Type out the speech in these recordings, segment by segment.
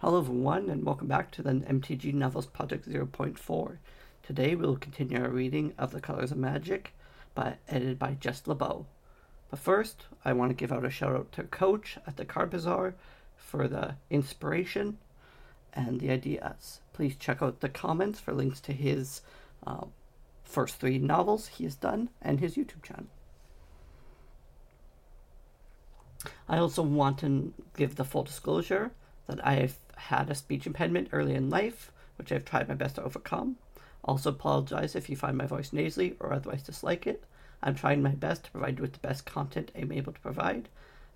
Hello everyone and welcome back to the MTG Novels Project 0.4. Today we will continue our reading of The Colors of Magic, by, edited by Jess Lebow. But first, I want to give out a shout out to Coach at the Card Bazaar for the inspiration and the ideas. Please check out the comments for links to his uh, first three novels he has done and his YouTube channel. I also want to give the full disclosure that I've had a speech impediment early in life, which I've tried my best to overcome. Also, apologize if you find my voice nasally or otherwise dislike it. I'm trying my best to provide you with the best content I'm able to provide.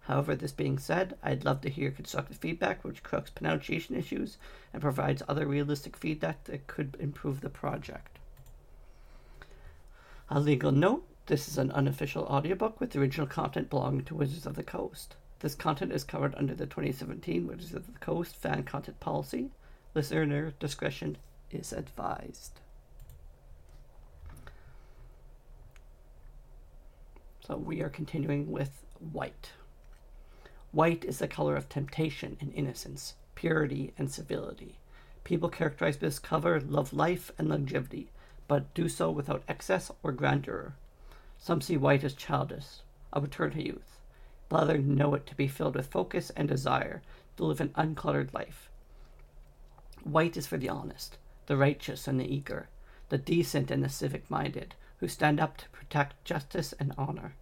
However, this being said, I'd love to hear constructive feedback which corrects pronunciation issues and provides other realistic feedback that could improve the project. A legal note this is an unofficial audiobook with original content belonging to Wizards of the Coast. This content is covered under the 2017 Wizards of the Coast fan content policy. Listener discretion is advised. So we are continuing with white. White is the color of temptation and innocence, purity and civility. People characterized by this color love life and longevity, but do so without excess or grandeur. Some see white as childish, a return to youth but others know it to be filled with focus and desire to live an uncluttered life. White is for the honest, the righteous and the eager, the decent and the civic minded, who stand up to protect justice and honor.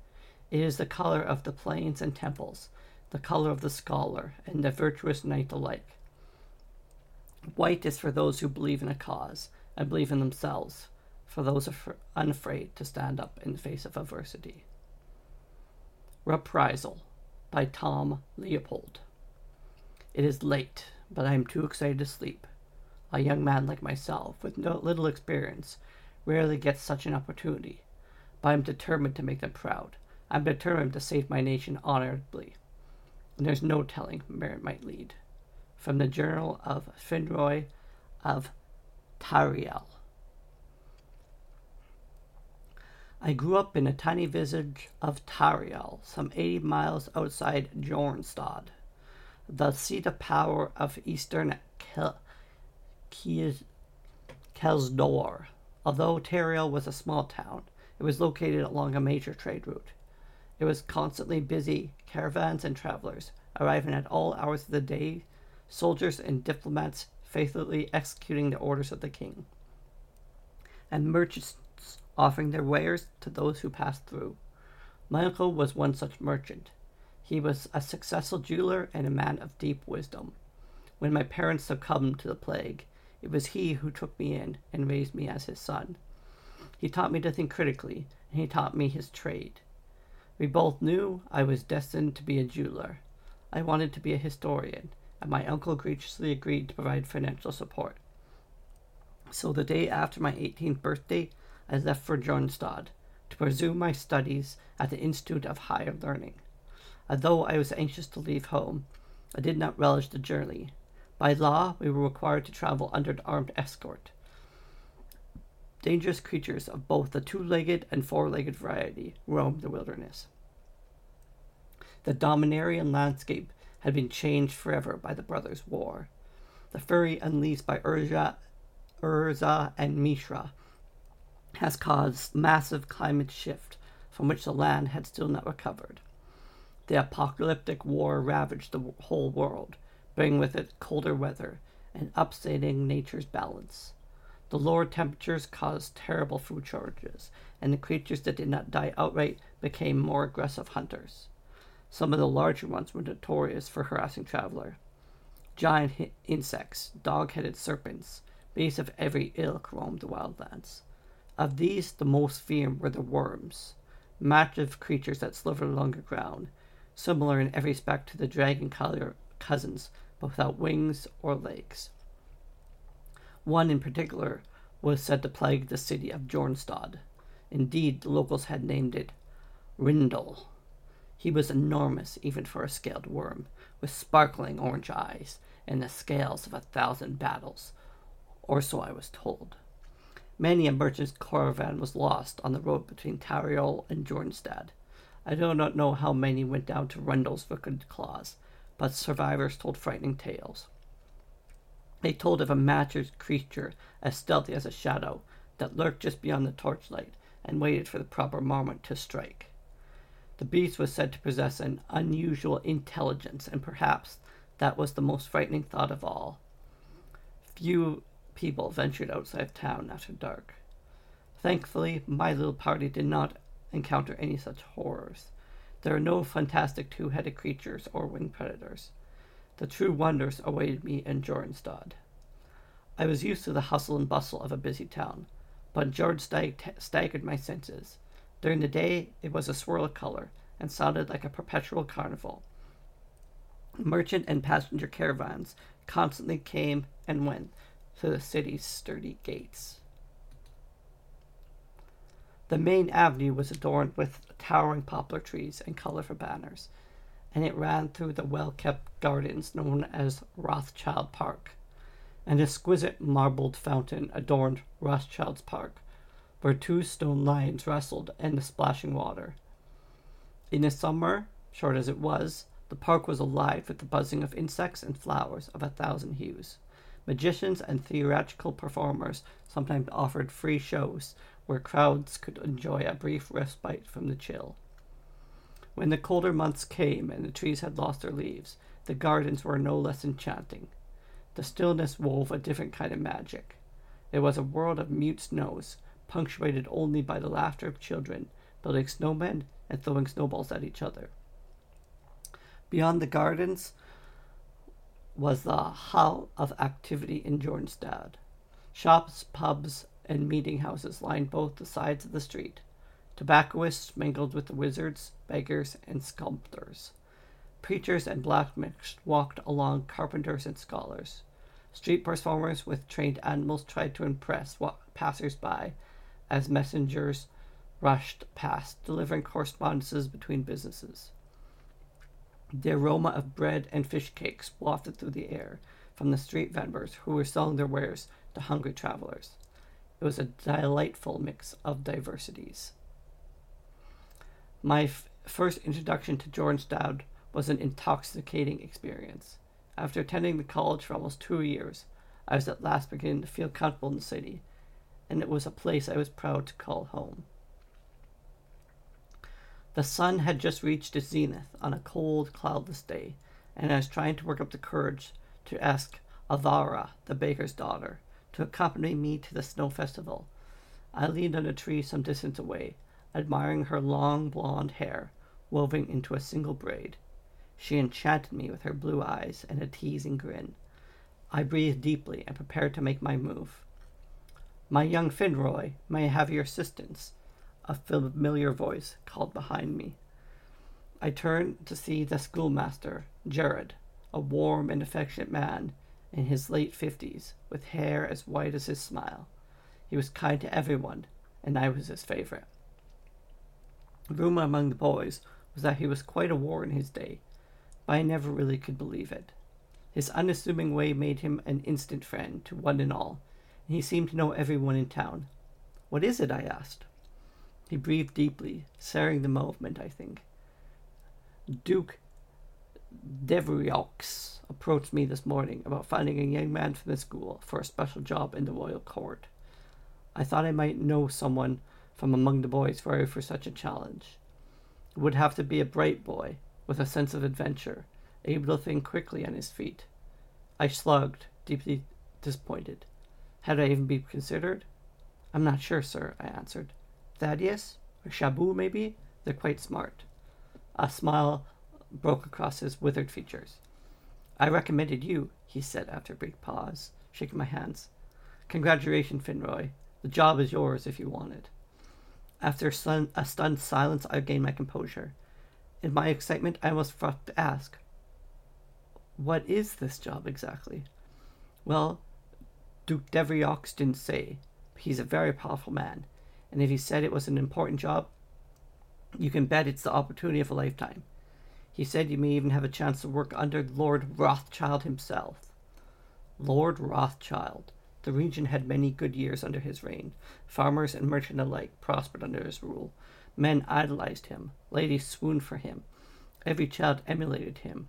It is the color of the plains and temples, the color of the scholar and the virtuous knight alike. White is for those who believe in a cause and believe in themselves, for those unafraid to stand up in the face of adversity. Reprisal by Tom Leupold. It is late, but I am too excited to sleep. A young man like myself, with no little experience, rarely gets such an opportunity, but I am determined to make them proud. I am determined to save my nation honorably, and there's no telling where it might lead. From the Journal of Finroy of Tariel. I grew up in a tiny village of Tariel, some 80 miles outside Jornstad, the seat of power of eastern Kel- Kelsdor. Although Tariel was a small town, it was located along a major trade route. It was constantly busy, caravans and travelers arriving at all hours of the day, soldiers and diplomats faithfully executing the orders of the king, and merchants offering their wares to those who passed through. My uncle was one such merchant. He was a successful jeweler and a man of deep wisdom. When my parents succumbed to the plague, it was he who took me in and raised me as his son. He taught me to think critically, and he taught me his trade. We both knew I was destined to be a jeweler. I wanted to be a historian, and my uncle graciously agreed to provide financial support. So the day after my 18th birthday, I left for Jornstad to pursue my studies at the Institute of Higher Learning. Although I was anxious to leave home, I did not relish the journey. By law, we were required to travel under an armed escort. Dangerous creatures of both the two legged and four legged variety roamed the wilderness. The Dominarian landscape had been changed forever by the Brothers' War. The fury unleashed by Urza, Urza and Mishra has caused massive climate shift from which the land had still not recovered. The apocalyptic war ravaged the whole world, bringing with it colder weather and upsetting nature's balance. The lower temperatures caused terrible food shortages, and the creatures that did not die outright became more aggressive hunters. Some of the larger ones were notorious for harassing travelers. Giant insects, dog headed serpents, beasts of every ilk roamed the wildlands. Of these, the most feared were the worms, massive creatures that slithered along the ground, similar in every respect to the dragon cousins, but without wings or legs. One in particular was said to plague the city of Jornstad. Indeed, the locals had named it Rindal. He was enormous even for a scaled worm, with sparkling orange eyes and the scales of a thousand battles, or so I was told. Many a merchant's caravan was lost on the road between Tariel and Jornstad. I do not know how many went down to Rundle's wicked claws, but survivors told frightening tales. They told of a matched creature as stealthy as a shadow that lurked just beyond the torchlight and waited for the proper moment to strike. The beast was said to possess an unusual intelligence, and perhaps that was the most frightening thought of all. Few people ventured outside town after dark. Thankfully, my little party did not encounter any such horrors. There are no fantastic two headed creatures or winged predators. The true wonders awaited me in Jornstad. I was used to the hustle and bustle of a busy town, but George stag- staggered my senses. During the day, it was a swirl of color and sounded like a perpetual carnival. Merchant and passenger caravans constantly came and went through the city's sturdy gates. The main avenue was adorned with towering poplar trees and colorful banners, and it ran through the well kept gardens known as Rothschild Park. An exquisite marbled fountain adorned Rothschild's Park, where two stone lions wrestled in the splashing water. In the summer, short as it was, the park was alive with the buzzing of insects and flowers of a thousand hues. Magicians and theatrical performers sometimes offered free shows where crowds could enjoy a brief respite from the chill. When the colder months came and the trees had lost their leaves, the gardens were no less enchanting. The stillness wove a different kind of magic. It was a world of mute snows, punctuated only by the laughter of children, building snowmen and throwing snowballs at each other. Beyond the gardens was the hall of activity in Jornstad. Shops, pubs, and meeting houses lined both the sides of the street. Tobacconists mingled with the wizards, beggars, and sculptors. Preachers and blacksmiths walked along carpenters and scholars. Street performers with trained animals tried to impress passers by as messengers rushed past, delivering correspondences between businesses. The aroma of bread and fish cakes wafted through the air from the street vendors who were selling their wares to hungry travelers. It was a delightful mix of diversities. My f- first introduction to Jornstad was an intoxicating experience. After attending the college for almost two years, I was at last beginning to feel comfortable in the city, and it was a place I was proud to call home. The sun had just reached its zenith on a cold, cloudless day, and I was trying to work up the courage to ask Avara, the baker's daughter, to accompany me to the snow festival. I leaned on a tree some distance away, admiring her long blonde hair woven into a single braid. She enchanted me with her blue eyes and a teasing grin. I breathed deeply and prepared to make my move. My young Finroy, may have your assistance? A familiar voice called behind me. I turned to see the schoolmaster, Jared, a warm and affectionate man in his late fifties, with hair as white as his smile. He was kind to everyone, and I was his favorite. Rumor among the boys was that he was quite a war in his day, but I never really could believe it. His unassuming way made him an instant friend to one and all, and he seemed to know everyone in town. What is it? I asked. He breathed deeply, sharing the movement, I think. Duke Devereux approached me this morning about finding a young man from the school for a special job in the royal court. I thought I might know someone from among the boys ready for such a challenge. It would have to be a bright boy, with a sense of adventure, able to think quickly on his feet. I shrugged, deeply disappointed. Had I even been considered? I'm not sure, sir, I answered. Thaddeus? Or Shabu, maybe? They're quite smart. A smile broke across his withered features. I recommended you, he said after a brief pause, shaking my hands. Congratulations, Finroy. The job is yours if you want it. After a stunned silence, I gained my composure. In my excitement, I almost forgot to ask, What is this job exactly? Well, Duke Devereux didn't say. He's a very powerful man, and if he said it was an important job, you can bet it's the opportunity of a lifetime. He said you may even have a chance to work under Lord Rothschild himself. Lord Rothschild. The region had many good years under his reign. Farmers and merchants alike prospered under his rule. Men idolized him. Ladies swooned for him. Every child emulated him.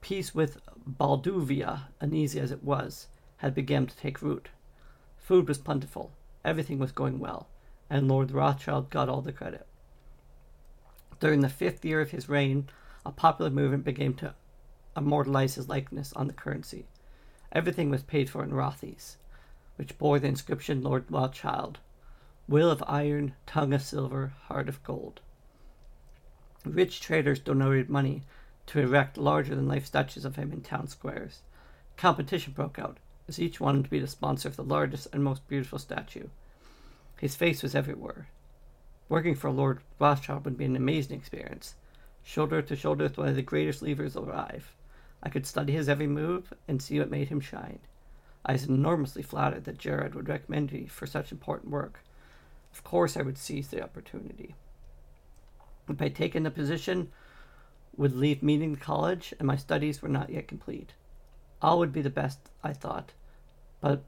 Peace with Balduvia, uneasy as it was, had begun to take root. Food was plentiful, everything was going well, and Lord Rothschild got all the credit. During the fifth year of his reign, a popular movement began to immortalize his likeness on the currency. Everything was paid for in Rothies, which bore the inscription Lord Rothschild, will of iron, tongue of silver, heart of gold. Rich traders donated money to erect larger than life statues of him in town squares. Competition broke out, as each wanted to be the sponsor of the largest and most beautiful statue. His face was everywhere. Working for Lord Rothschild would be an amazing experience. Shoulder to shoulder with one of the greatest leaders alive. I could study his every move and see what made him shine. I was enormously flattered that Jared would recommend me for such important work. Of course, I would seize the opportunity. If I taken the position, would leave meeting the college, and my studies were not yet complete. All would be the best, I thought, but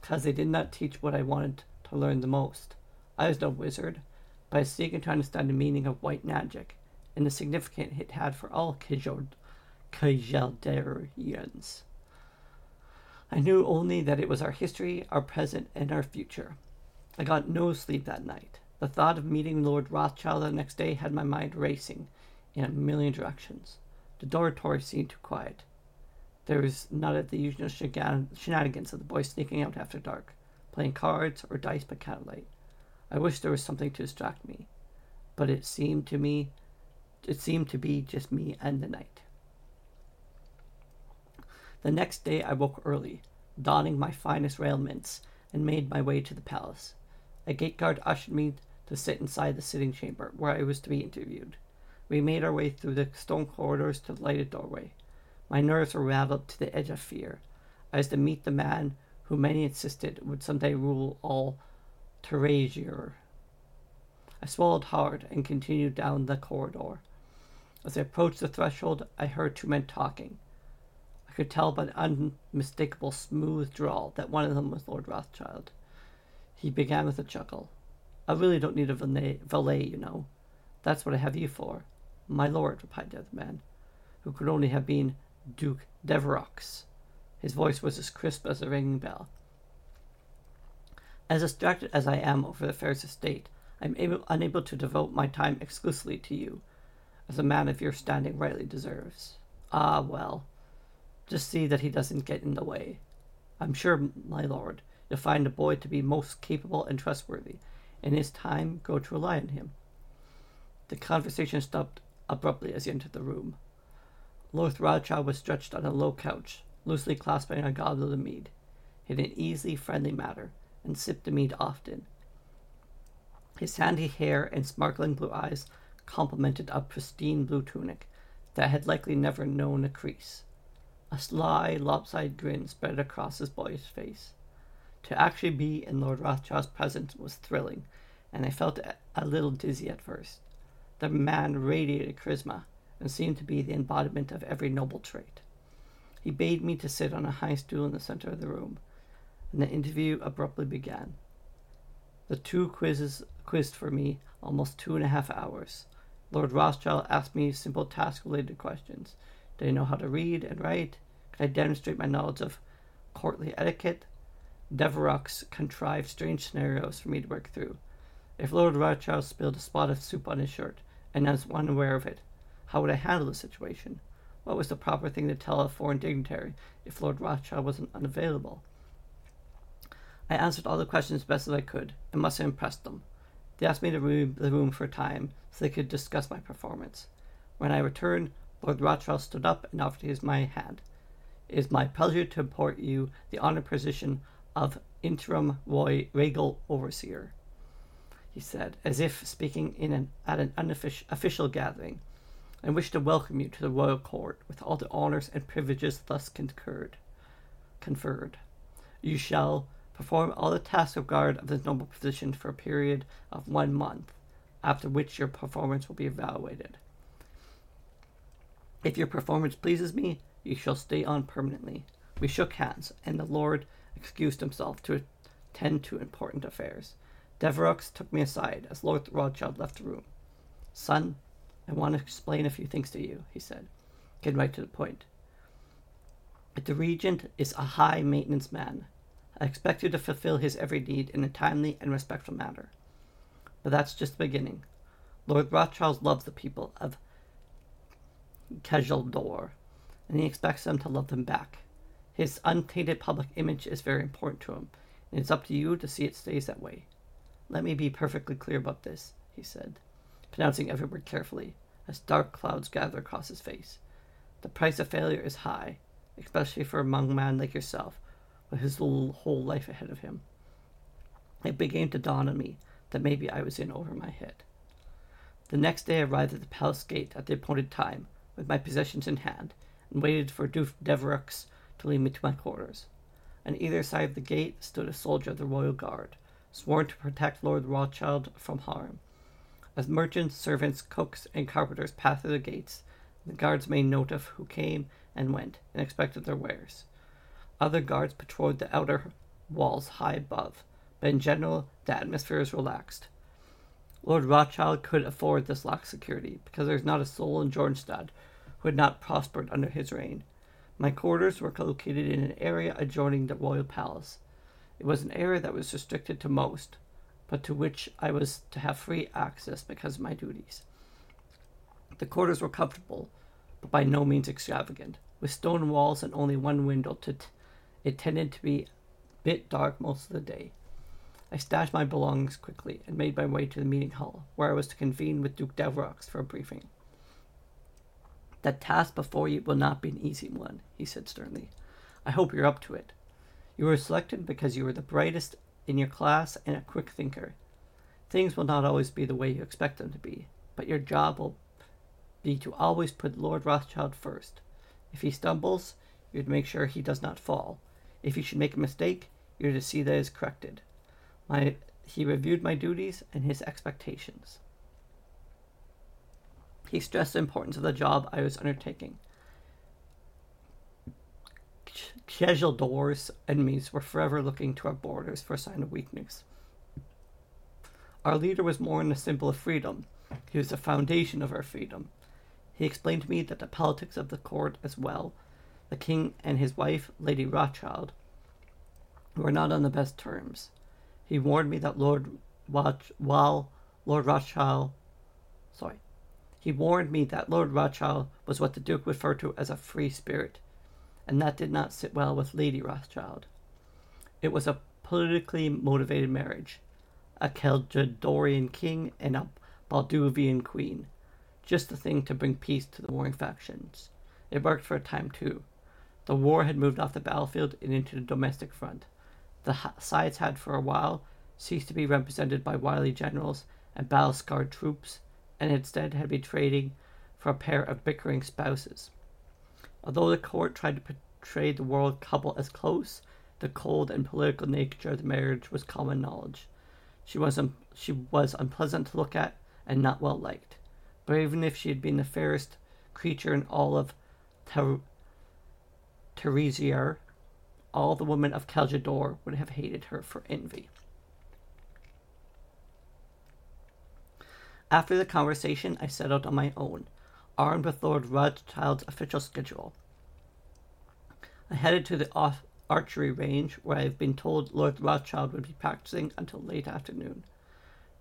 because they did not teach what I wanted to learn the most. I was no wizard, but I was seeking to understand the meaning of white magic and the significance it had for all Kjeldorians. I knew only that it was our history, our present, and our future. I got no sleep that night. The thought of meeting Lord Rothschild the next day had my mind racing in a million directions. The dormitory seemed too quiet. There was none of the usual shenanigans of the boys sneaking out after dark, playing cards or dice by candlelight. I wished there was something to distract me, but it seemed to me, it seemed to be just me and the night. The next day I woke early, donning my finest railments, and made my way to the palace. A gate guard ushered me to sit inside the sitting chamber where I was to be interviewed. We made our way through the stone corridors to the lighted doorway. My nerves were rattled to the edge of fear. I was to meet the man who many insisted would someday rule all Terisiare. I swallowed hard and continued down the corridor. As I approached the threshold, I heard two men talking. I could tell by the unmistakable smooth drawl that one of them was Lord Rothschild. He began with a chuckle. I really don't need a valet, you know. That's what I have you for. My lord, replied the other man, who could only have been Duke Devereux. His voice was as crisp as a ringing bell. As distracted as I am over the affairs of state, I am able, unable to devote my time exclusively to you, as a man of your standing rightly deserves. Ah, well, just see that he doesn't get in the way. I'm sure, my lord, you'll find the boy to be most capable and trustworthy. In his time, go to rely on him. The conversation stopped abruptly as he entered the room. Lord Rothschild was stretched on a low couch, loosely clasping a goblet of mead. Had an easy, friendly manner, and sipped the mead often. His sandy hair and sparkling blue eyes complemented a pristine blue tunic that had likely never known a crease. A sly, lopsided grin spread across his boyish face. To actually be in Lord Rothschild's presence was thrilling, and I felt a little dizzy at first. The man radiated charisma and seemed to be the embodiment of every noble trait. He bade me to sit on a high stool in the center of the room, and the interview abruptly began. The two quizzes quizzed for me almost two and a half hours. Lord Rothschild asked me simple task related questions. Did I know how to read and write? Could I demonstrate my knowledge of courtly etiquette? Devereux contrived strange scenarios for me to work through. If Lord Rothschild spilled a spot of soup on his shirt, and I was unaware of it, how would I handle the situation? What was the proper thing to tell a foreign dignitary if Lord Rothschild wasn't unavailable? I answered all the questions best as I could, and must have impressed them. They asked me to leave the room for a time so they could discuss my performance. When I returned, Lord Rothschild stood up and offered his my hand. It is my pleasure to impart you the honored position of interim roy, regal overseer, he said, as if speaking in an, at an unofficial gathering and wish to welcome you to the royal court with all the honors and privileges thus conferred. Conferred. You shall perform all the tasks of guard of this noble position for a period of one month, after which your performance will be evaluated. If your performance pleases me, you shall stay on permanently. We shook hands, and the Lord excused himself to attend to important affairs. Devereux took me aside as Lord Rothschild left the room. Son, I want to explain a few things to you, he said. Get right to the point. The regent is a high maintenance man. I expect you to fulfill his every need in a timely and respectful manner. But that's just the beginning. Lord Rothschild loves the people of Kjeldor, and he expects them to love them back. His untainted public image is very important to him, and it's up to you to see it stays that way. Let me be perfectly clear about this, he said, pronouncing every word carefully, as dark clouds gather across his face. The price of failure is high, especially for a young man like yourself, with his whole life ahead of him. It began to dawn on me that maybe I was in over my head. The next day I arrived at the palace gate at the appointed time, with my possessions in hand, and waited for Duke Devereux to lead me to my quarters. On either side of the gate stood a soldier of the royal guard, sworn to protect Lord Rothschild from harm. As merchants, servants, cooks, and carpenters passed through the gates, the guards made note of who came and went and inspected their wares. Other guards patrolled the outer walls high above, but in general the atmosphere was relaxed. Lord Rothschild could afford this lax security because there was not a soul in Jornstad who had not prospered under his reign. My quarters were located in an area adjoining the royal palace. It was an area that was restricted to most, but to which I was to have free access because of my duties. The quarters were comfortable, but by no means extravagant. With stone walls and only one window, to t- it tended to be a bit dark most of the day. I stashed my belongings quickly and made my way to the meeting hall, where I was to convene with Duke Devereux for a briefing. The task before you will not be an easy one, he said sternly. I hope you're up to it. You were selected because you were the brightest in your class and a quick thinker. Things will not always be the way you expect them to be, but your job will be to always put Lord Rothschild first. If he stumbles, you're to make sure he does not fall. If he should make a mistake, you're to see that it is corrected. My, he reviewed my duties and his expectations. He stressed the importance of the job I was undertaking. Kjeldor's enemies were forever looking to our borders for a sign of weakness. Our leader was more than a symbol of freedom. He was the foundation of our freedom. He explained to me that the politics of the court as well, the king and his wife, Lady Rothschild, were not on the best terms. He warned me that Lord Watch, while Lord Rothschild, sorry, he warned me that Lord Rothschild was what the Duke referred to as a free spirit, and that did not sit well with Lady Rothschild. It was a politically motivated marriage, a Kjeldorian king and a Balduvian queen, just the thing to bring peace to the warring factions. It worked for a time too. The war had moved off the battlefield and into the domestic front. The sides had for a while ceased to be represented by wily generals and battle scarred troops, and instead had been trading for a pair of bickering spouses. Although the court tried to portray the world couple as close, the cold and political nature of the marriage was common knowledge. She was un- she was unpleasant to look at and not well liked. But even if she had been the fairest creature in all of Ter- Terisiare, all the women of Kjeldor would have hated her for envy. After the conversation, I set out on my own, armed with Lord Rothschild's official schedule. I headed to the off- archery range where I have been told Lord Rothschild would be practicing until late afternoon.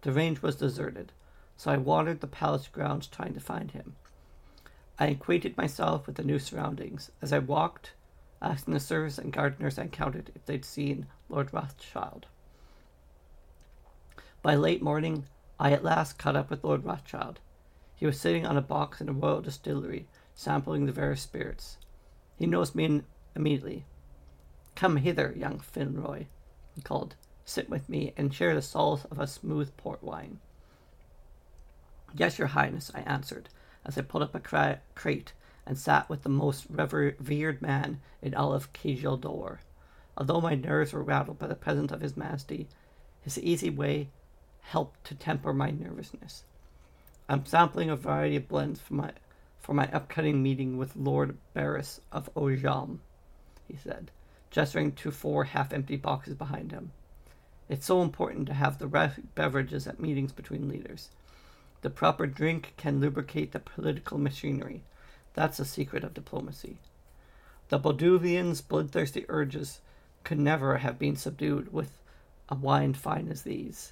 The range was deserted so I wandered the palace grounds trying to find him. I acquainted myself with the new surroundings as I walked, asking the servants and gardeners I encountered if they'd seen Lord Rothschild. By late morning, I at last caught up with Lord Rothschild. He was sitting on a box in a royal distillery, sampling the various spirits. He noticed me immediately. Come hither, young Finroy, he called. Sit with me and share the solace of a smooth port wine. Yes, your highness, I answered, as I pulled up a cra- crate and sat with the most revered man in all of Kjeldor. Although my nerves were rattled by the presence of his majesty, his easy way helped to temper my nervousness. I'm sampling a variety of blends for my for my upcoming meeting with Lord Barris of Ojam, he said, gesturing to four half-empty boxes behind him. It's so important to have the right beverages at meetings between leaders. The proper drink can lubricate the political machinery. That's the secret of diplomacy. The Balduvians' bloodthirsty urges could never have been subdued with a wine fine as these.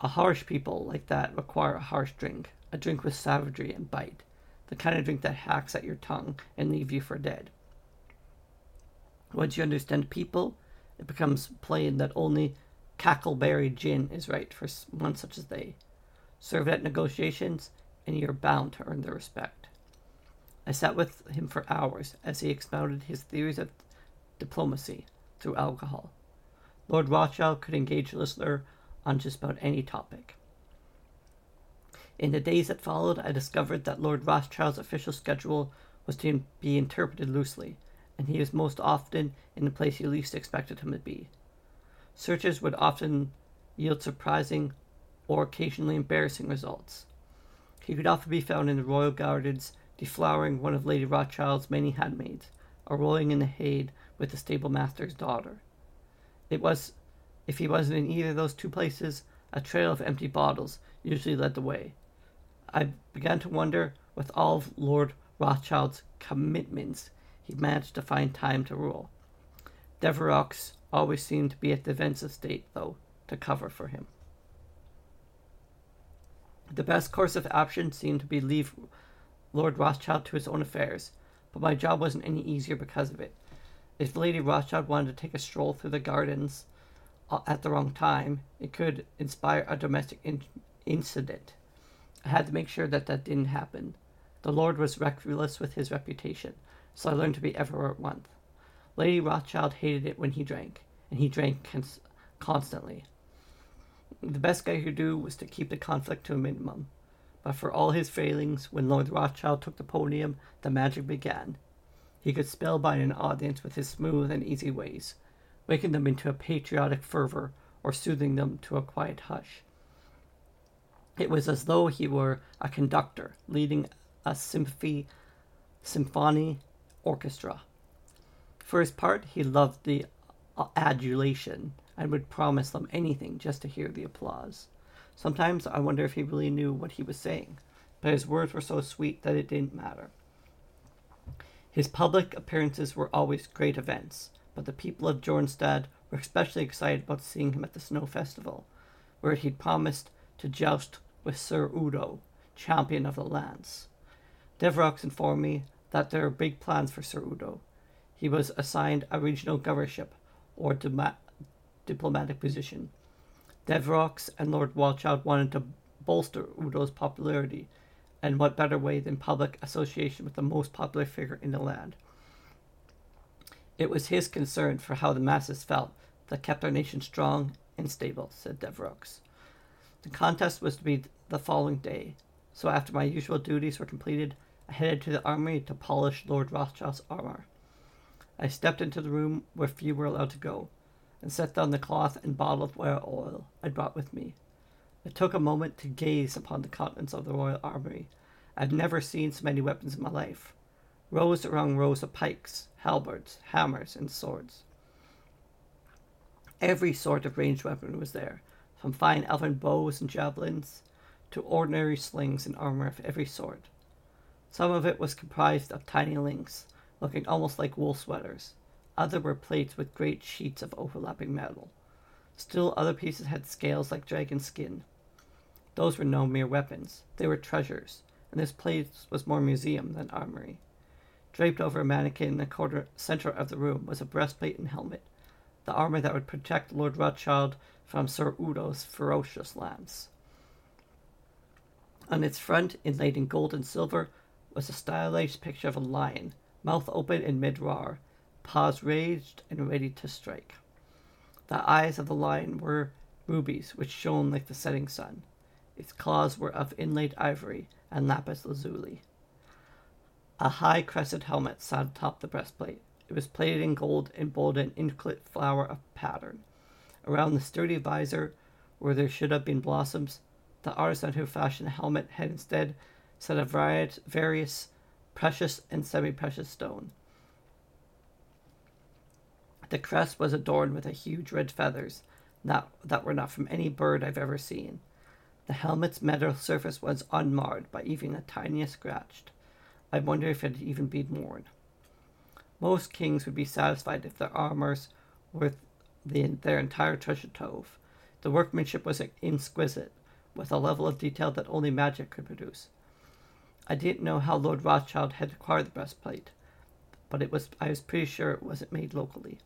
A harsh people like that require a harsh drink, a drink with savagery and bite, the kind of drink that hacks at your tongue and leave you for dead. Once you understand people, it becomes plain that only cackleberry gin is right for one such as they. Serve at negotiations, and you're bound to earn their respect. I sat with him for hours as he expounded his theories of diplomacy through alcohol. Lord Rothschild could engage a listener on just about any topic. In the days that followed, I discovered that Lord Rothschild's official schedule was to be interpreted loosely, and he was most often in the place you least expected him to be. Searches would often yield surprising or occasionally embarrassing results. He could often be found in the royal gardens, deflowering one of Lady Rothschild's many handmaids, or rolling in the hay with the stable master's daughter. It was, if he wasn't in either of those two places, a trail of empty bottles usually led the way. I began to wonder, with all of Lord Rothschild's commitments, he managed to find time to rule. Devereux always seemed to be at the defensive state, though, to cover for him. The best course of action seemed to be leave Lord Rothschild to his own affairs, but my job wasn't any easier because of it. If Lady Rothschild wanted to take a stroll through the gardens Uh, at the wrong time, it could inspire a domestic in- incident. I had to make sure that that didn't happen. The Lord was reckless with his reputation, so I learned to be ever at once. Lady Rothschild hated it when he drank, and he drank cons- constantly. The best guy could do was to keep the conflict to a minimum. But for all his failings, when Lord Rothschild took the podium, the magic began. He could spellbind an audience with his smooth and easy ways, waking them into a patriotic fervor or soothing them to a quiet hush. It was as though he were a conductor leading a symphony, symphony orchestra. For his part, he loved the uh, adulation and would promise them anything just to hear the applause. Sometimes I wonder if he really knew what he was saying, but his words were so sweet that it didn't matter. His public appearances were always great events, but the people of Jornstad were especially excited about seeing him at the Snow Festival, where he'd promised to joust with Sir Udo, champion of the lance. Devereux informed me that there are big plans for Sir Udo. He was assigned a regional governorship, or diplomatic position. Devereux and Lord Rothschild wanted to bolster Udo's popularity, and what better way than public association with the most popular figure in the land? It was his concern for how the masses felt that kept our nation strong and stable, said Devereux. The contest was to be the following day, so after my usual duties were completed, I headed to the armory to polish Lord Rothschild's armor. I stepped into the room where few were allowed to go, and set down the cloth and bottle of whale oil I brought with me. I took a moment to gaze upon the contents of the royal armory. I had never seen so many weapons in my life. Rows around rows of pikes, halberds, hammers, and swords. Every sort of ranged weapon was there, from fine elven bows and javelins to ordinary slings and armor of every sort. Some of it was comprised of tiny links, looking almost like wool sweaters, other were plates with great sheets of overlapping metal. Still other pieces had scales like dragon skin. Those were no mere weapons, they were treasures, and this place was more museum than armory. Draped over a mannequin in the corner, center of the room was a breastplate and helmet, the armor that would protect Lord Rothschild from Sir Udo's ferocious lance. On its front, inlaid in gold and silver, was a stylized picture of a lion, mouth open in mid roar, paws raised and ready to strike. The eyes of the lion were rubies which shone like the setting sun. Its claws were of inlaid ivory and lapis lazuli. A high crested helmet sat atop the breastplate. It was plated in gold and bold an intricate flower of pattern. Around the sturdy visor, where there should have been blossoms, the artisan who fashioned the helmet had instead set a variety, of various precious and semi precious stone. The crest was adorned with a huge red feathers that, that were not from any bird I've ever seen. The helmet's metal surface was unmarred by even the tiniest scratch. I wonder if it had even been worn. Most kings would be satisfied if their armors were the, their entire treasure trove. The workmanship was exquisite, with a level of detail that only magic could produce. I didn't know how Lord Rothschild had acquired the breastplate, but it was I was pretty sure it wasn't made locally.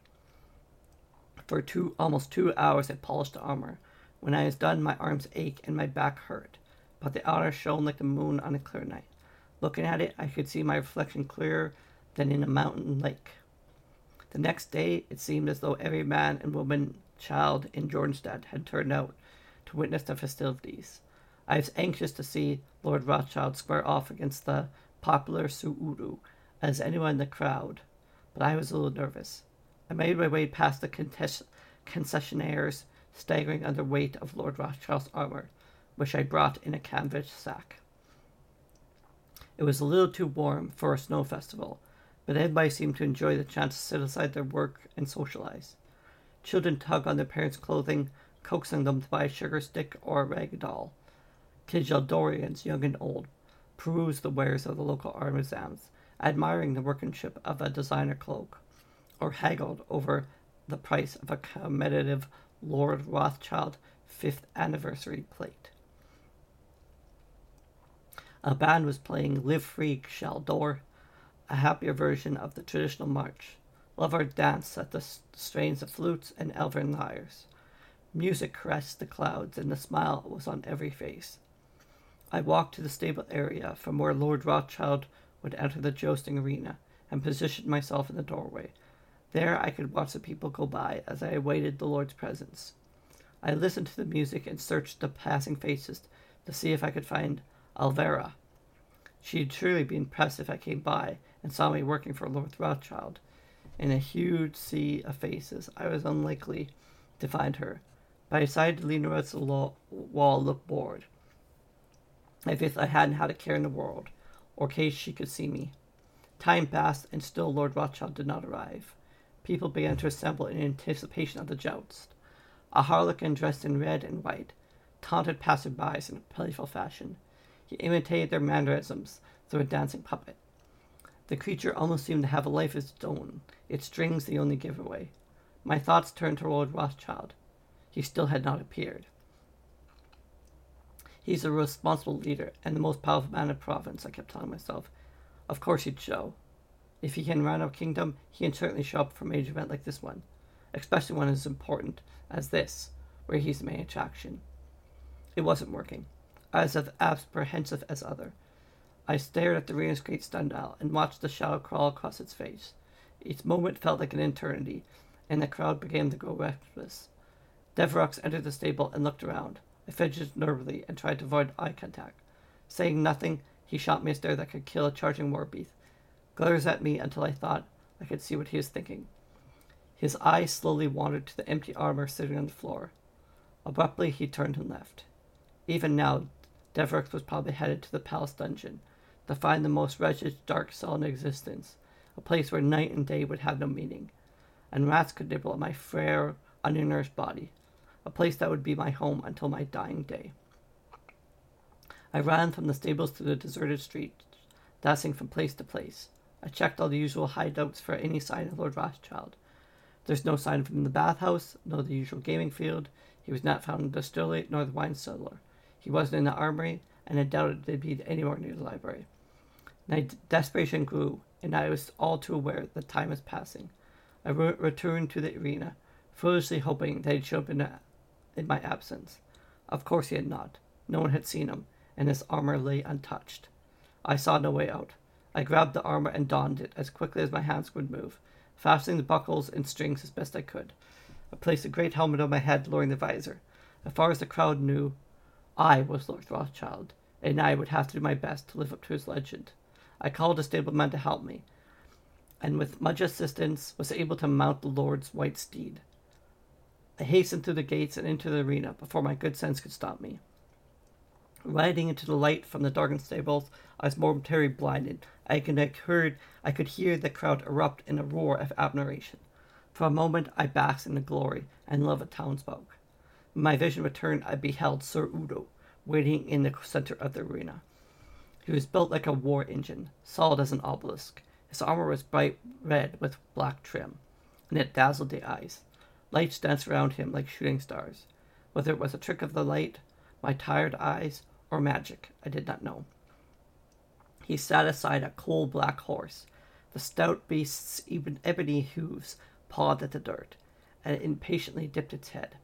For two almost two hours I polished the armor. When I was done, my arms ached and my back hurt, but the outer shone like the moon on a clear night. Looking at it, I could see my reflection clearer than in a mountain lake. The next day, it seemed as though every man and woman, child in Jornstad had turned out to witness the festivities. I was anxious to see Lord Rothschild square off against the popular Sir Udo as anyone in the crowd, but I was a little nervous. I made my way past the concessionaires, staggering under weight of Lord Rothschild's armor, which I brought in a canvas sack. It was a little too warm for a snow festival, but everybody seemed to enjoy the chance to set aside their work and socialize. Children tug on their parents' clothing, coaxing them to buy a sugar stick or a rag doll. Kjeldorians, young and old, peruse the wares of the local artisans, admiring the workmanship of a designer cloak, or haggled over the price of a commemorative Lord Rothschild fifth anniversary plate. A band was playing Live Free Kjeldor, a happier version of the traditional march. Lovers danced at the strains of flutes and elven lyres. Music caressed the clouds, and the smile was on every face. I walked to the stable area from where Lord Rothschild would enter the jousting arena and positioned myself in the doorway. There I could watch the people go by as I awaited the Lord's presence. I listened to the music and searched the passing faces to see if I could find Alvera. She'd surely be impressed if I came by and saw me working for Lord Rothschild. In a huge sea of faces, I was unlikely to find her, but I decided to lean against the wall, look bored. As if I hadn't had a care in the world, or case she could see me. Time passed, and still Lord Rothschild did not arrive. People began to assemble in anticipation of the joust. A harlequin dressed in red and white taunted passersby in a playful fashion. He imitated their mannerisms through a dancing puppet. The creature almost seemed to have a life of its own, its strings the only giveaway. My thoughts turned to Lord Rothschild. He still had not appeared. He's a responsible leader and the most powerful man in the province, I kept telling myself. Of course he'd show. If he can run our kingdom, he can certainly show up for a major event like this one, especially one as important as this, where he's the main attraction. It wasn't working. I was as apprehensive as other. I stared at the Rena's great sundial and watched the shadow crawl across its face. Each moment felt like an eternity, and the crowd began to grow restless. Devereux entered the stable and looked around. I fidgeted nervously and tried to avoid eye contact. Saying nothing, he shot me a stare that could kill a charging warbeast. Glares at me until I thought I could see what he was thinking. His eyes slowly wandered to the empty armor sitting on the floor. Abruptly, he turned and left. Even now, Devereux was probably headed to the palace dungeon, to find the most wretched, dark cell in existence, a place where night and day would have no meaning, and rats could nibble at my frail, unnourished body, a place that would be my home until my dying day. I ran from the stables to the deserted streets, dancing from place to place. I checked all the usual hideouts for any sign of Lord Rothschild. There's no sign of him in the bathhouse, nor the usual gaming field. He was not found in the distillery nor the wine cellar. He wasn't in the armory, and I doubted they'd be anywhere near the library. My desperation grew, and I was all too aware that time was passing. I re- returned to the arena, foolishly hoping that he'd show up in, a, in my absence. Of course he had not. No one had seen him, and his armor lay untouched. I saw no way out. I grabbed the armor and donned it as quickly as my hands would move, fastening the buckles and strings as best I could. I placed a great helmet on my head, lowering the visor. As far as the crowd knew, I was Lord Rothschild, and I would have to do my best to live up to his legend. I called a stableman to help me, and with much assistance was able to mount the Lord's white steed. I hastened through the gates and into the arena before my good sense could stop me. Riding into the light from the darkened stables, I was momentarily blinded. I could heard, I could hear the crowd erupt in a roar of admiration. For a moment, I basked in the glory and love of townsfolk. My vision returned, I beheld Sir Udo waiting in the center of the arena. He was built like a war engine, solid as an obelisk. His armor was bright red with black trim, and it dazzled the eyes. Lights danced around him like shooting stars. Whether it was a trick of the light, my tired eyes, or magic, I did not know. He sat aside a coal black horse. The stout beast's ebony hooves pawed at the dirt, and it impatiently dipped its head.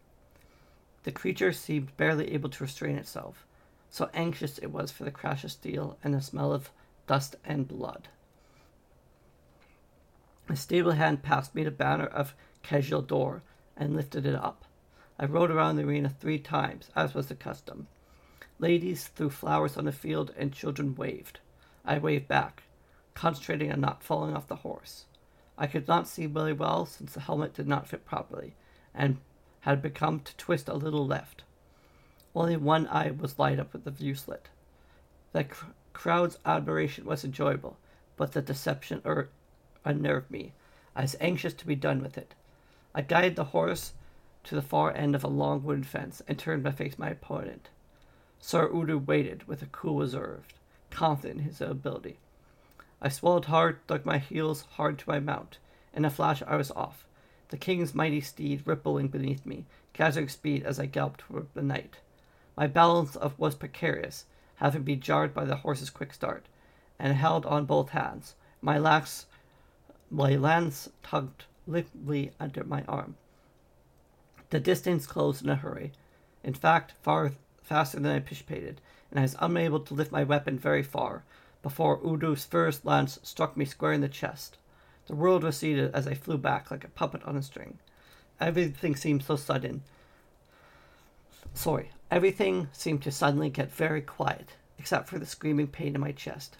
The creature seemed barely able to restrain itself, so anxious it was for the crash of steel and the smell of dust and blood. A stable hand passed me the banner of Kjeldor and lifted it up. I rode around the arena three times, as was the custom. Ladies threw flowers on the field and children waved. I waved back, concentrating on not falling off the horse. I could not see very well since the helmet did not fit properly and had become to twist a little left. Only one eye was light up with the view slit. The cr- crowd's admiration was enjoyable, but the deception er- unnerved me. I was anxious to be done with it. I guided the horse to the far end of a long wooden fence and turned to face my opponent. Sir Udo waited with a cool reserve, confident in his ability. I swallowed hard, dug my heels hard to my mount. In a flash, I was off, the king's mighty steed rippling beneath me, gathering speed as I galloped toward the knight. My balance of was precarious, having been jarred by the horse's quick start, and held on both hands. My lax, my lance tugged limply under my arm. The distance closed in a hurry, in fact, far faster than I anticipated, and I was unable to lift my weapon very far before Udo's first lance struck me square in the chest. The world receded as I flew back like a puppet on a string. Everything seemed so sudden. Sorry, Everything seemed to suddenly get very quiet, except for the screaming pain in my chest.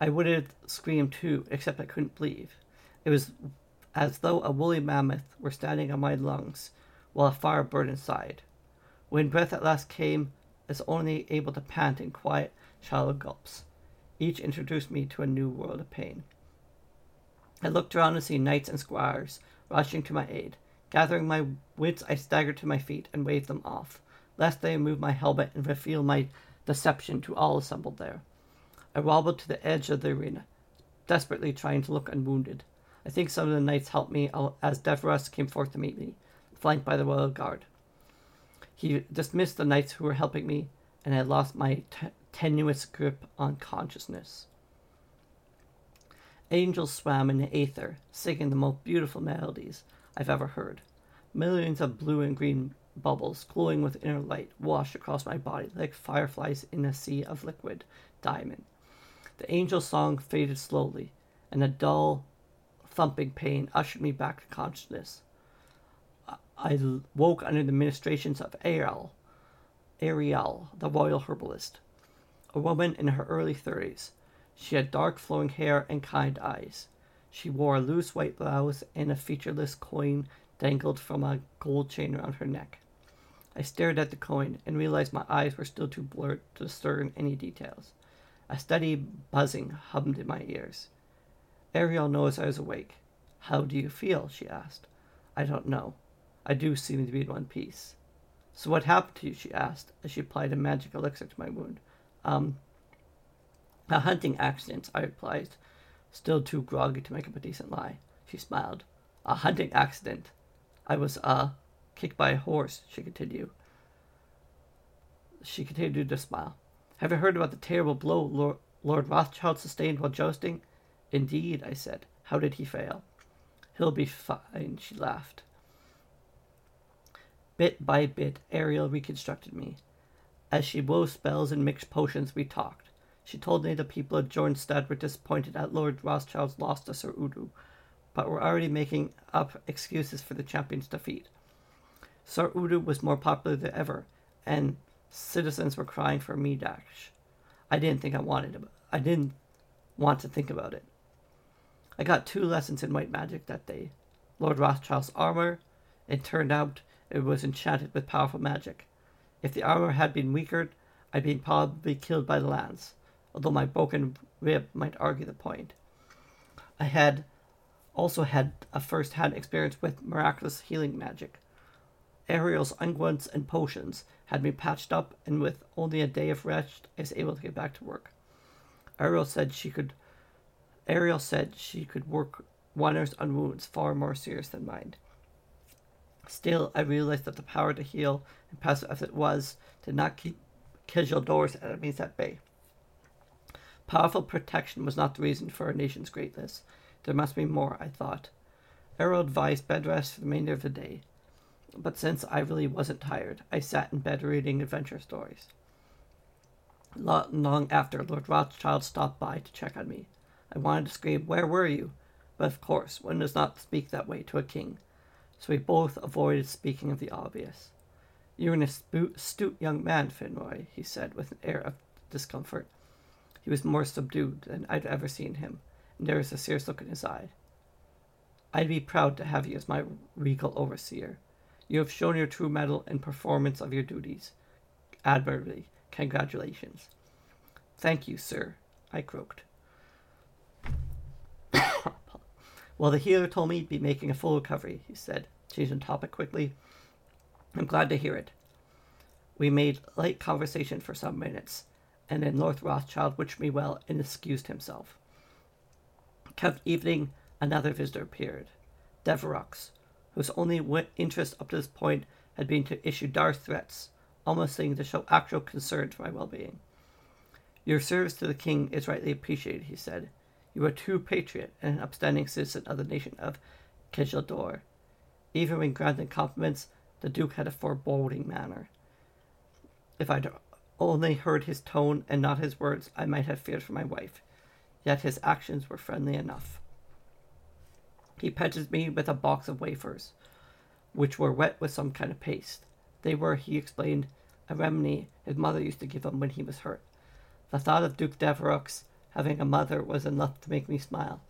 I would have screamed too, except I couldn't breathe. It was as though a woolly mammoth were standing on my lungs while a fire burned inside. When breath at last came, I was only able to pant in quiet, shallow gulps. Each introduced me to a new world of pain. I looked around to see knights and squires rushing to my aid. Gathering my wits, I staggered to my feet and waved them off lest they remove my helmet and reveal my deception to all assembled there. I wobbled to the edge of the arena, desperately trying to look unwounded. I think some of the knights helped me as Devras came forth to meet me, flanked by the royal guard. He dismissed the knights who were helping me, and I lost my t- tenuous grip on consciousness. Angels swam in the aether, singing the most beautiful melodies I've ever heard. Millions of blue and green bubbles, glowing with inner light, washed across my body like fireflies in a sea of liquid diamond. The angel song faded slowly, and a dull, thumping pain ushered me back to consciousness. I woke under the ministrations of Ariel, Ariel, the royal herbalist, a woman in her early thirties. She had dark flowing hair and kind eyes. She wore a loose white blouse and a featureless coin dangled from a gold chain around her neck. I stared at the coin and realized my eyes were still too blurred to discern any details. A steady buzzing hummed in my ears. Ariel knows I was awake. How do you feel? she asked. I don't know. I do seem to be in one piece. So what happened to you? she asked as she applied a magic elixir to my wound. Um, a hunting accident, I replied, still too groggy to make up a decent lie. She smiled. A hunting accident. I was, uh, kicked by a horse, she continued. She continued to smile. Have you heard about the terrible blow Lord, Lord Rothschild sustained while jousting? Indeed, I said. How did he fail? He'll be fine, she laughed. Bit by bit, Ariel reconstructed me. As she wove spells and mixed potions, we talked. She told me the people of Jornstad were disappointed at Lord Rothschild's loss to Sir Udo, but were already making up excuses for the champion's defeat. Sir Udo was more popular than ever, and citizens were crying for me dash. I didn't think I wanted it. I didn't want to think about it. I got two lessons in white magic that day. Lord Rothschild's armor, it turned out it was enchanted with powerful magic. If the armor had been weaker, I'd been probably killed by the lance, although my broken rib might argue the point. I had also had a first hand experience with miraculous healing magic. Ariel's unguents and potions had me patched up, and with only a day of rest, I was able to get back to work. Ariel said she could. Ariel said she could work wonders on wounds far more serious than mine. Still, I realized that the power to heal, impressive as it was, did not keep Kjeldor's enemies at bay. Powerful protection was not the reason for a nation's greatness. There must be more, I thought. Ariel advised bed rest for the remainder of the day. But since I really wasn't tired, I sat in bed reading adventure stories. Long after Lord Rothschild stopped by to check on me, I wanted to scream, Where were you? But of course, one does not speak that way to a king, so we both avoided speaking of the obvious. You're an astute young man, Finroy, he said with an air of discomfort. He was more subdued than I'd ever seen him, and there was a serious look in his eye. I'd be proud to have you as my regal overseer. You have shown your true mettle in performance of your duties. Admirably. Congratulations. Thank you, sir, I croaked. well, the healer told me he'd be making a full recovery, he said, changing topic quickly. I'm glad to hear it. We made light conversation for some minutes, and then Lord Rothschild wished me well and excused himself. Come evening, another visitor appeared, Devereux, whose only interest up to this point had been to issue dire threats, almost seeming to show actual concern for my well-being. Your service to the king is rightly appreciated, he said. You are a true patriot and an upstanding citizen of the nation of Kjeldor. Even when granting compliments, the Duke had a foreboding manner. If I'd only heard his tone and not his words, I might have feared for my wife. Yet his actions were friendly enough. He petted me with a box of wafers, which were wet with some kind of paste. They were, he explained, a remedy his mother used to give him when he was hurt. The thought of Duke Devereux having a mother was enough to make me smile.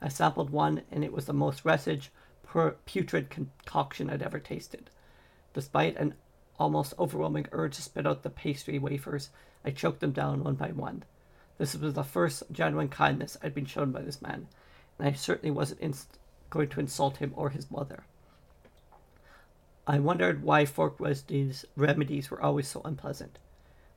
I sampled one, and it was the most wretched, putrid concoction I'd ever tasted. Despite an almost overwhelming urge to spit out the pastry wafers, I choked them down one by one. This was the first genuine kindness I'd been shown by this man, and I certainly wasn't inst- going to insult him or his mother. I wondered why Forkwest's remedies were always so unpleasant.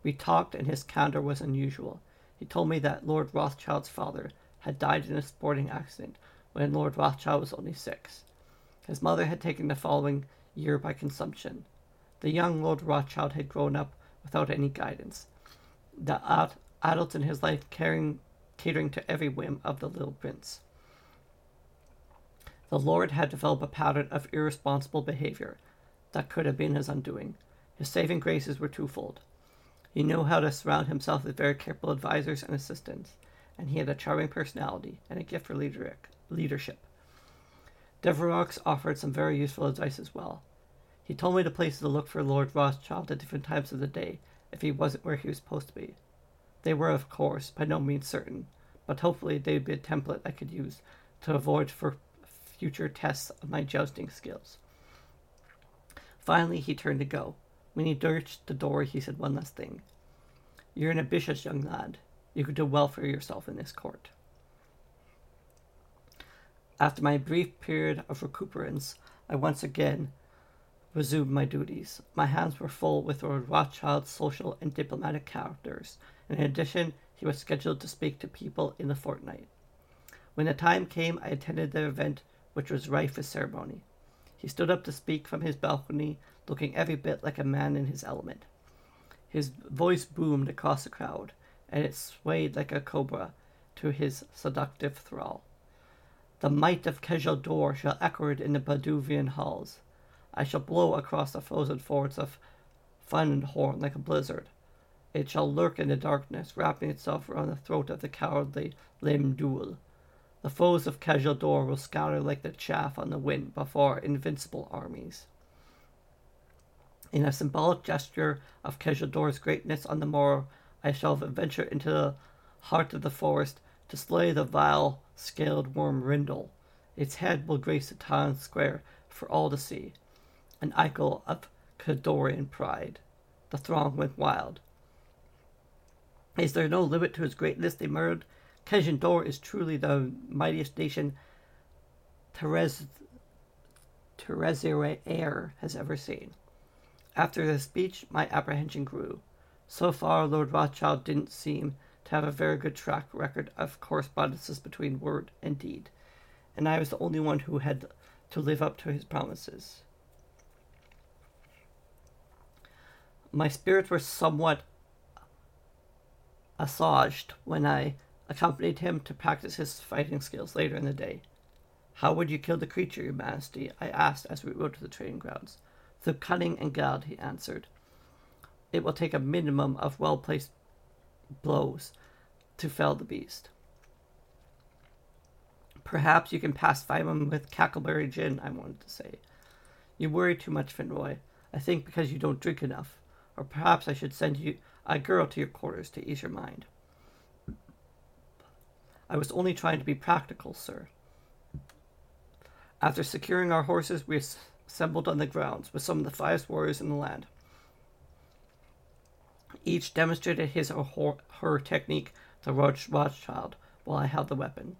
We talked, and his candor was unusual. He told me that Lord Rothschild's father had died in a sporting accident when Lord Rothschild was only six. His mother had taken the following year by consumption. The young Lord Rothschild had grown up without any guidance, the ad- adults in his life caring, catering to every whim of the little prince. The Lord had developed a pattern of irresponsible behavior that could have been his undoing. His saving graces were twofold. He knew how to surround himself with very careful advisers and assistants, and he had a charming personality and a gift for leadership. Devereux offered some very useful advice as well. He told me to places to look for Lord Rothschild at different times of the day if he wasn't where he was supposed to be. They were, of course, by no means certain, but hopefully they'd be a template I could use to avoid for future tests of my jousting skills. Finally, he turned to go. When he reached the door, he said one last thing. You're an ambitious young lad. You could do well for yourself in this court. After my brief period of recuperance, I once again resumed my duties. My hands were full with Lord Rothschild's social and diplomatic characters, and in addition, he was scheduled to speak to people in the fortnight. When the time came, I attended the event, which was rife with ceremony. He stood up to speak from his balcony, looking every bit like a man in his element. His voice boomed across the crowd, and it swayed like a cobra to his seductive thrall. The might of Kjeldor shall echo in the Balduvian halls. I shall blow across the frozen forts of Fyndhorn like a blizzard. It shall lurk in the darkness, wrapping itself around the throat of the cowardly Lim-Dûl. The foes of Kjeldor will scatter like the chaff on the wind before invincible armies. In a symbolic gesture of Kjeldor's greatness on the morrow, I shall venture into the heart of the forest to slay the vile scaled worm Rindle. Its head will grace the town square for all to see an icon of Kjeldorian pride. The throng went wild. Is there no limit to his greatness? They murmured. Kjeldor is truly the mightiest nation Therese Air has ever seen. After this speech, my apprehension grew. So far, Lord Rothschild didn't seem to have a very good track record of correspondences between word and deed, and I was the only one who had to live up to his promises. My spirits were somewhat assuaged when I accompanied him to practice his fighting skills later in the day. How would you kill the creature, Your Majesty? I asked as we rode to the training grounds. Through cunning and guile, he answered. It will take a minimum of well placed blows to fell the beast. Perhaps you can pacify him with cackleberry gin, I wanted to say. You worry too much, Finroy. I think because you don't drink enough. Or perhaps I should send you a girl to your quarters to ease your mind. I was only trying to be practical, sir. After securing our horses, we assembled on the grounds with some of the finest warriors in the land. Each demonstrated his or her technique to Rothschild while I held the weapons.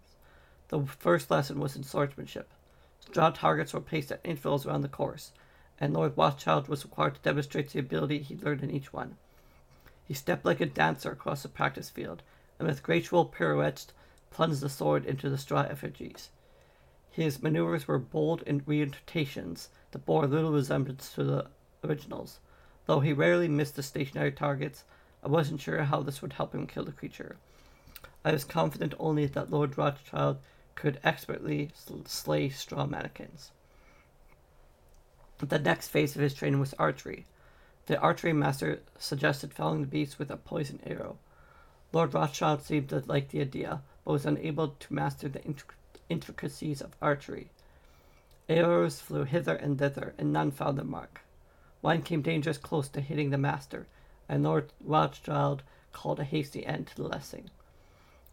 The first lesson was in swordsmanship. Straw targets were placed at intervals around the course, and Lord Rothschild was required to demonstrate the ability he learned in each one. He stepped like a dancer across the practice field, and with graceful pirouettes plunged the sword into the straw effigies. His maneuvers were bold and reinterpretations that bore little resemblance to the originals. Though he rarely missed the stationary targets, I wasn't sure how this would help him kill the creature. I was confident only that Lord Rothschild could expertly slay straw mannequins. The next phase of his training was archery. The archery master suggested felling the beast with a poisoned arrow. Lord Rothschild seemed to like the idea, but was unable to master the intricacies of archery. Arrows flew hither and thither, and none found the mark. One came dangerous close to hitting the master, and Lord Rothschild called a hasty end to the lesson.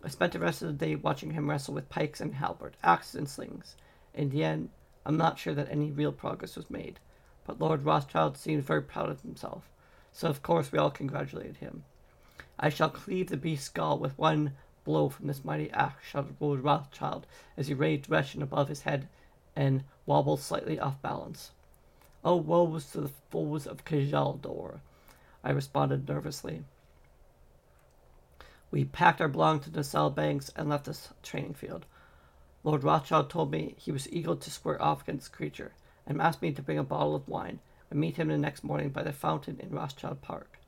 I spent the rest of the day watching him wrestle with pikes and halberd, axes and slings. In the end, I'm not sure that any real progress was made, but Lord Rothschild seemed very proud of himself, so of course we all congratulated him. I shall cleave the beast's skull with one blow from this mighty axe, shouted Lord Rothschild as he raised Russian above his head and wobbled slightly off balance. Oh, woe to the fools of Kjeldor, I responded nervously. We packed our belongings to the saddlebags and left the training field. Lord Rothschild told me he was eager to square off against creature, and asked me to bring a bottle of wine and meet him the next morning by the fountain in Rothschild Park.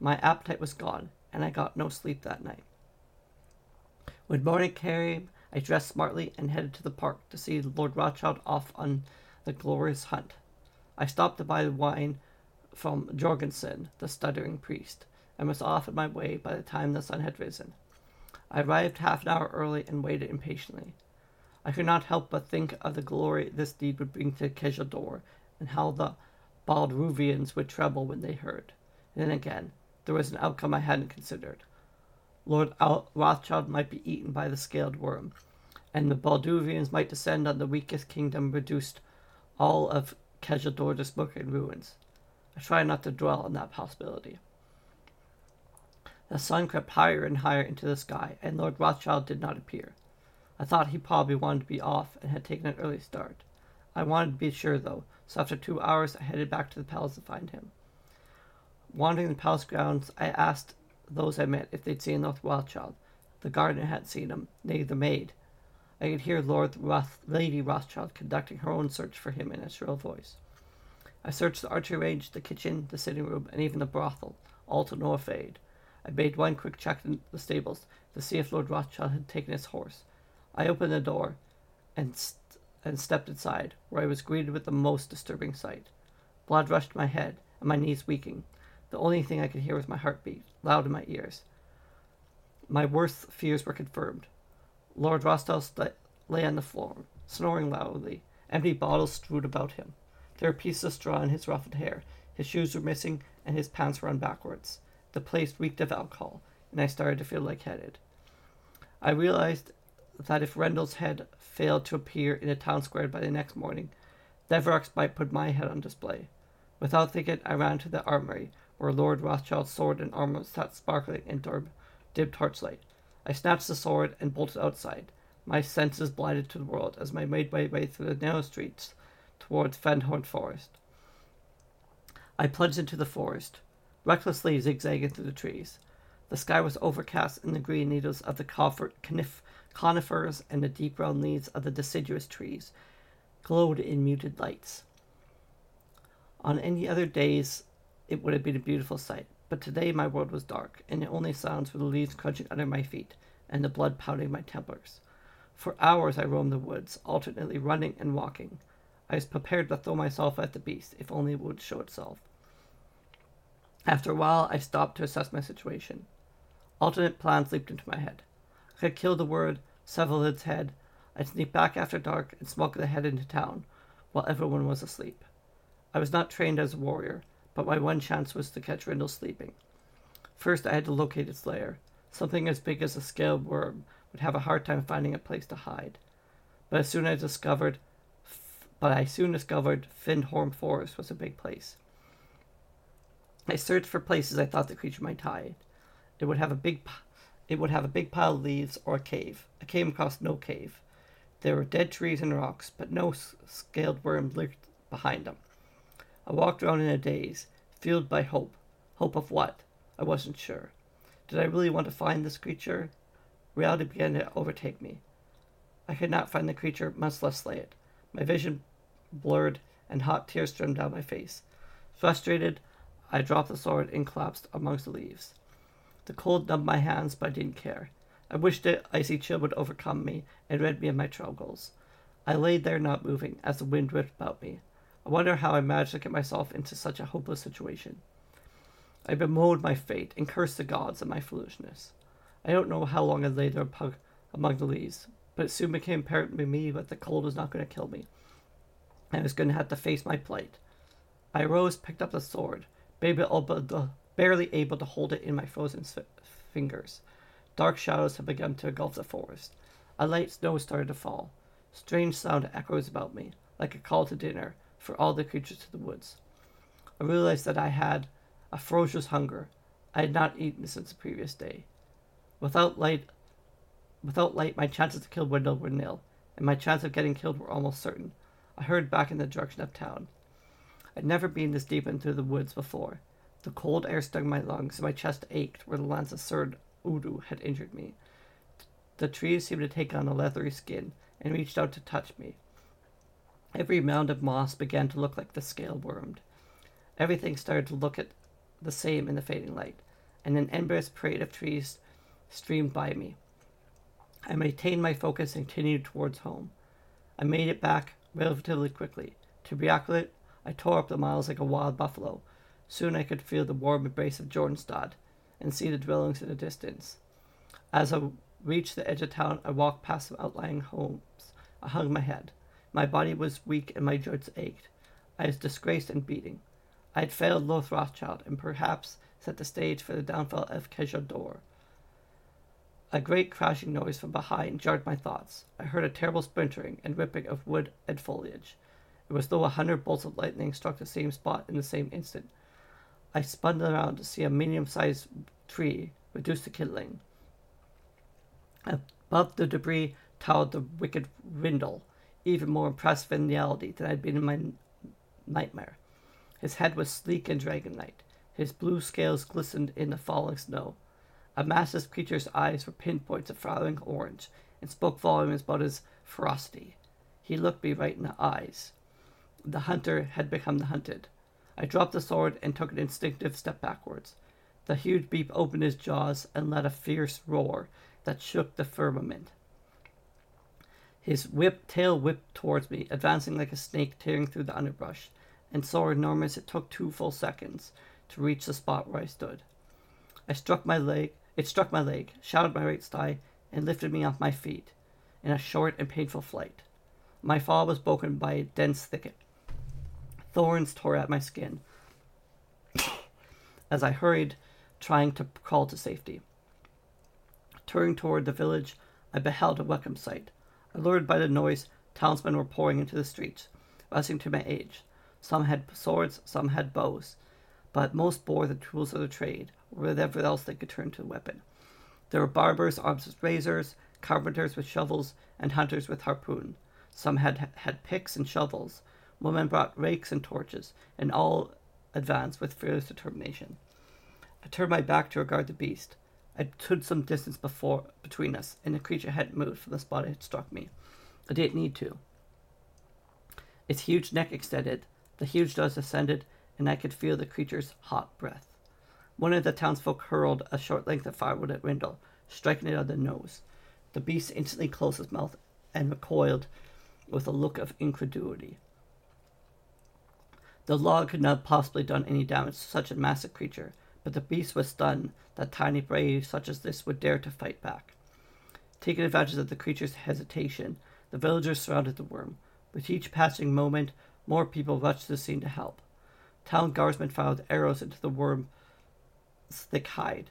My appetite was gone, and I got no sleep that night. When morning came, I dressed smartly and headed to the park to see Lord Rothschild off on the glorious hunt. I stopped to buy the wine from Jorgensen, the stuttering priest, and was off on my way by the time the sun had risen. I arrived half an hour early and waited impatiently. I could not help but think of the glory this deed would bring to Kjeldor, and how the Balduvians would tremble when they heard. And then again, there was an outcome I hadn't considered. Lord Al- Rothschild might be eaten by the scaled worm, and the Balduvians might descend on the weakest kingdom, reduced all of Kjeldor to smoke and ruins. I tried not to dwell on that possibility. The sun crept higher and higher into the sky, and Lord Rothschild did not appear. I thought he probably wanted to be off and had taken an early start. I wanted to be sure, though, so after two hours I headed back to the palace to find him. Wandering the palace grounds, I asked those I met if they'd seen Lord Rothschild. The gardener hadn't seen him, nay, the maid. I could hear Lord Roth- Lady Rothschild conducting her own search for him in a shrill voice. I searched the archery range, the kitchen, the sitting room, and even the brothel, all to no avail. I made one quick check in the stables to see if Lord Rothschild had taken his horse. I opened the door and, st- and stepped inside, where I was greeted with the most disturbing sight. Blood rushed to my head, and my knees weakening. The only thing I could hear was my heartbeat, loud in my ears. My worst fears were confirmed. Lord Rothschild st- lay on the floor, snoring loudly, empty bottles strewed about him. There were pieces of straw in his ruffled hair. His shoes were missing, and his pants were on backwards. The place reeked of alcohol, and I started to feel lightheaded. I realized that if Rindle's head failed to appear in the town square by the next morning, Devereux might put my head on display. Without thinking, I ran to the armory, where Lord Rothschild's sword and armor sat sparkling in the dim torchlight. I snatched the sword and bolted outside, my senses blinded to the world as I made my way through the narrow streets towards Fyndhorn Forest. I plunged into the forest, recklessly zigzagging through the trees. The sky was overcast, and the green needles of the conifers and the deep brown leaves of the deciduous trees glowed in muted lights. On any other days, it would have been a beautiful sight, but today my world was dark, and the only sounds were the leaves crunching under my feet and the blood pounding my temples. For hours I roamed the woods, alternately running and walking. I was prepared to throw myself at the beast if only it would show itself. After a while, I stopped to assess my situation. Alternate plans leaped into my head. I could kill the word, sever its head. I'd sneak back after dark and smuggle the head into town while everyone was asleep. I was not trained as a warrior, but my one chance was to catch Rindle sleeping. First, I had to locate its lair. Something as big as a scaled worm would have a hard time finding a place to hide. But as soon as I discovered, but I soon discovered Fyndhorn Forest was a big place. I searched for places I thought the creature might hide. It would have a big, it would have a big pile of leaves or a cave. I came across no cave. There were dead trees and rocks, but no scaled worm lurked behind them. I walked around in a daze, fueled by hope. Hope of what? I wasn't sure. Did I really want to find this creature? Reality began to overtake me. I could not find the creature, much less slay it. My vision blurred, and hot tears streamed down my face. Frustrated, I dropped the sword and collapsed amongst the leaves. The cold numbed my hands, but I didn't care. I wished the icy chill would overcome me and rid me of my troubles. I lay there not moving as the wind whipped about me. I wonder how I managed to get myself into such a hopeless situation. I bemoaned my fate and cursed the gods and my foolishness. I don't know how long I lay there among the leaves, but it soon became apparent to me that the cold was not going to kill me. I was going to have to face my plight. I rose, picked up the sword, barely barely able to hold it in my frozen fingers. Dark shadows had begun to engulf the forest. A light snow started to fall. Strange sound echoes about me, like a call to dinner for all the creatures of the woods. I realized that I had a ferocious hunger. I had not eaten since the previous day. Without light, without light, my chances to kill Rindle were nil, and my chance of getting killed were almost certain. I hurried back in the direction of town. I'd never been this deep into the woods before. The cold air stung my lungs, and my chest ached where the lance of Sir Udo had injured me. The trees seemed to take on a leathery skin and reached out to touch me. Every mound of moss began to look like the scale wormed. Everything started to look at the same in the fading light, and an endless parade of trees streamed by me. I maintained my focus and continued towards home. I made it back relatively quickly. To accurate, I tore up the miles like a wild buffalo, Soon I could feel the warm embrace of Jornstad and see the dwellings in the distance. As I reached the edge of town, I walked past some outlying homes. I hung my head. My body was weak and my joints ached. I was disgraced and beating. I had failed Lothe Rothschild and perhaps set the stage for the downfall of Kjeldor. A great crashing noise from behind jarred my thoughts. I heard a terrible splintering and ripping of wood and foliage. It was as though a hundred bolts of lightning struck the same spot in the same instant. I spun around to see a medium sized tree reduced to kindling. Above the debris towered the wicked Rindle, even more impressive in reality than I'd been in my nightmare. His head was sleek and dragon-like. His blue scales glistened in the falling snow. A massive creature's eyes were pinpoints of flowering orange and spoke volumes about his ferocity. He looked me right in the eyes. The hunter had become the hunted. I dropped the sword and took an instinctive step backwards. The huge beast opened his jaws and let a fierce roar that shook the firmament. His whip tail whipped towards me, advancing like a snake tearing through the underbrush, and so enormous it took two full seconds to reach the spot where I stood. I struck my leg it struck my leg, shattered my right thigh, and lifted me off my feet in a short and painful flight. My fall was broken by a dense thicket. Thorns tore at my skin as I hurried, trying to crawl to safety. Turning toward the village, I beheld a welcome sight. Allured by the noise, townsmen were pouring into the streets, rushing to my aid. Some had swords, some had bows, but most bore the tools of the trade, or whatever else they could turn to weapon. There were barbers armed with razors, carpenters with shovels, and hunters with harpoon. Some had had picks and shovels, Women brought rakes and torches, and all advanced with fearless determination. I turned my back to regard the beast. I stood some distance before between us, and the creature hadn't moved from the spot it had struck me. I didn't need to. Its huge neck extended, the huge nose ascended, and I could feel the creature's hot breath. One of the townsfolk hurled a short length of firewood at Rindle, striking it on the nose. The beast instantly closed his mouth and recoiled with a look of incredulity. The log could not possibly done any damage to such a massive creature, but the beast was stunned that tiny brave such as this would dare to fight back. Taking advantage of the creature's hesitation, the villagers surrounded the worm. With each passing moment, more people rushed to the scene to help. Town guardsmen fired arrows into the worm's thick hide.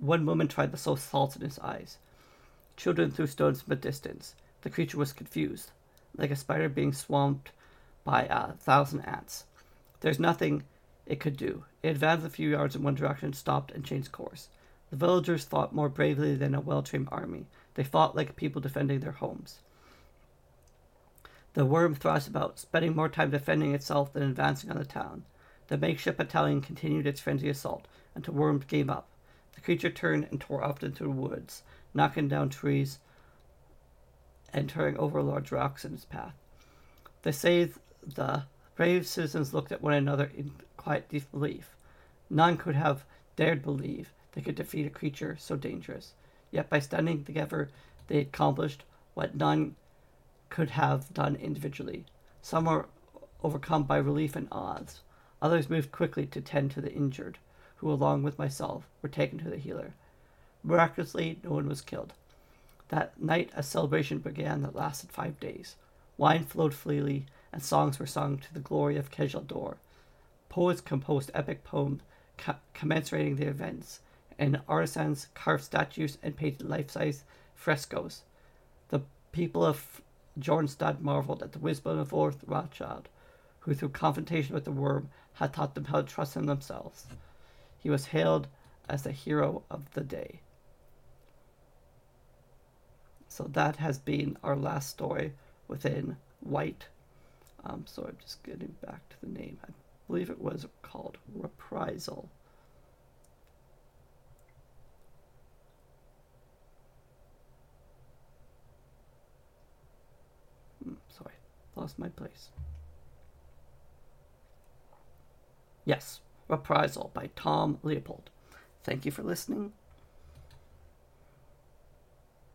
One woman tried to sow salt in his eyes. Children threw stones from a distance. The creature was confused, like a spider being swamped by a thousand ants. There's nothing it could do. It advanced a few yards in one direction, stopped, and changed course. The villagers fought more bravely than a well trained army. They fought like people defending their homes. The worm thrashed about, spending more time defending itself than advancing on the town. The makeshift battalion continued its frenzied assault until Worm gave up. The creature turned and tore off into the woods, knocking down trees and turning over large rocks in its path. They say the brave citizens looked at one another in quiet disbelief. None could have dared believe they could defeat a creature so dangerous. Yet by standing together, they accomplished what none could have done individually. Some were overcome by relief and odds. Others moved quickly to tend to the injured, who, along with myself, were taken to the healer. Miraculously, no one was killed. That night, a celebration began that lasted five days. Wine flowed freely, and songs were sung to the glory of Kjeldor. Poets composed epic poems co- commensurating the events, and artisans carved statues and painted life-size frescoes. The people of Jornstad marveled at the wisdom of Lord Rothschild, who through confrontation with the worm had taught them how to trust in themselves. He was hailed as the hero of the day. So that has been our last story within White. Um, so I'm just getting back to the name. I believe it was called Reprisal. Hmm, sorry, lost my place. Yes, Reprisal by Tom Leupold. Thank you for listening.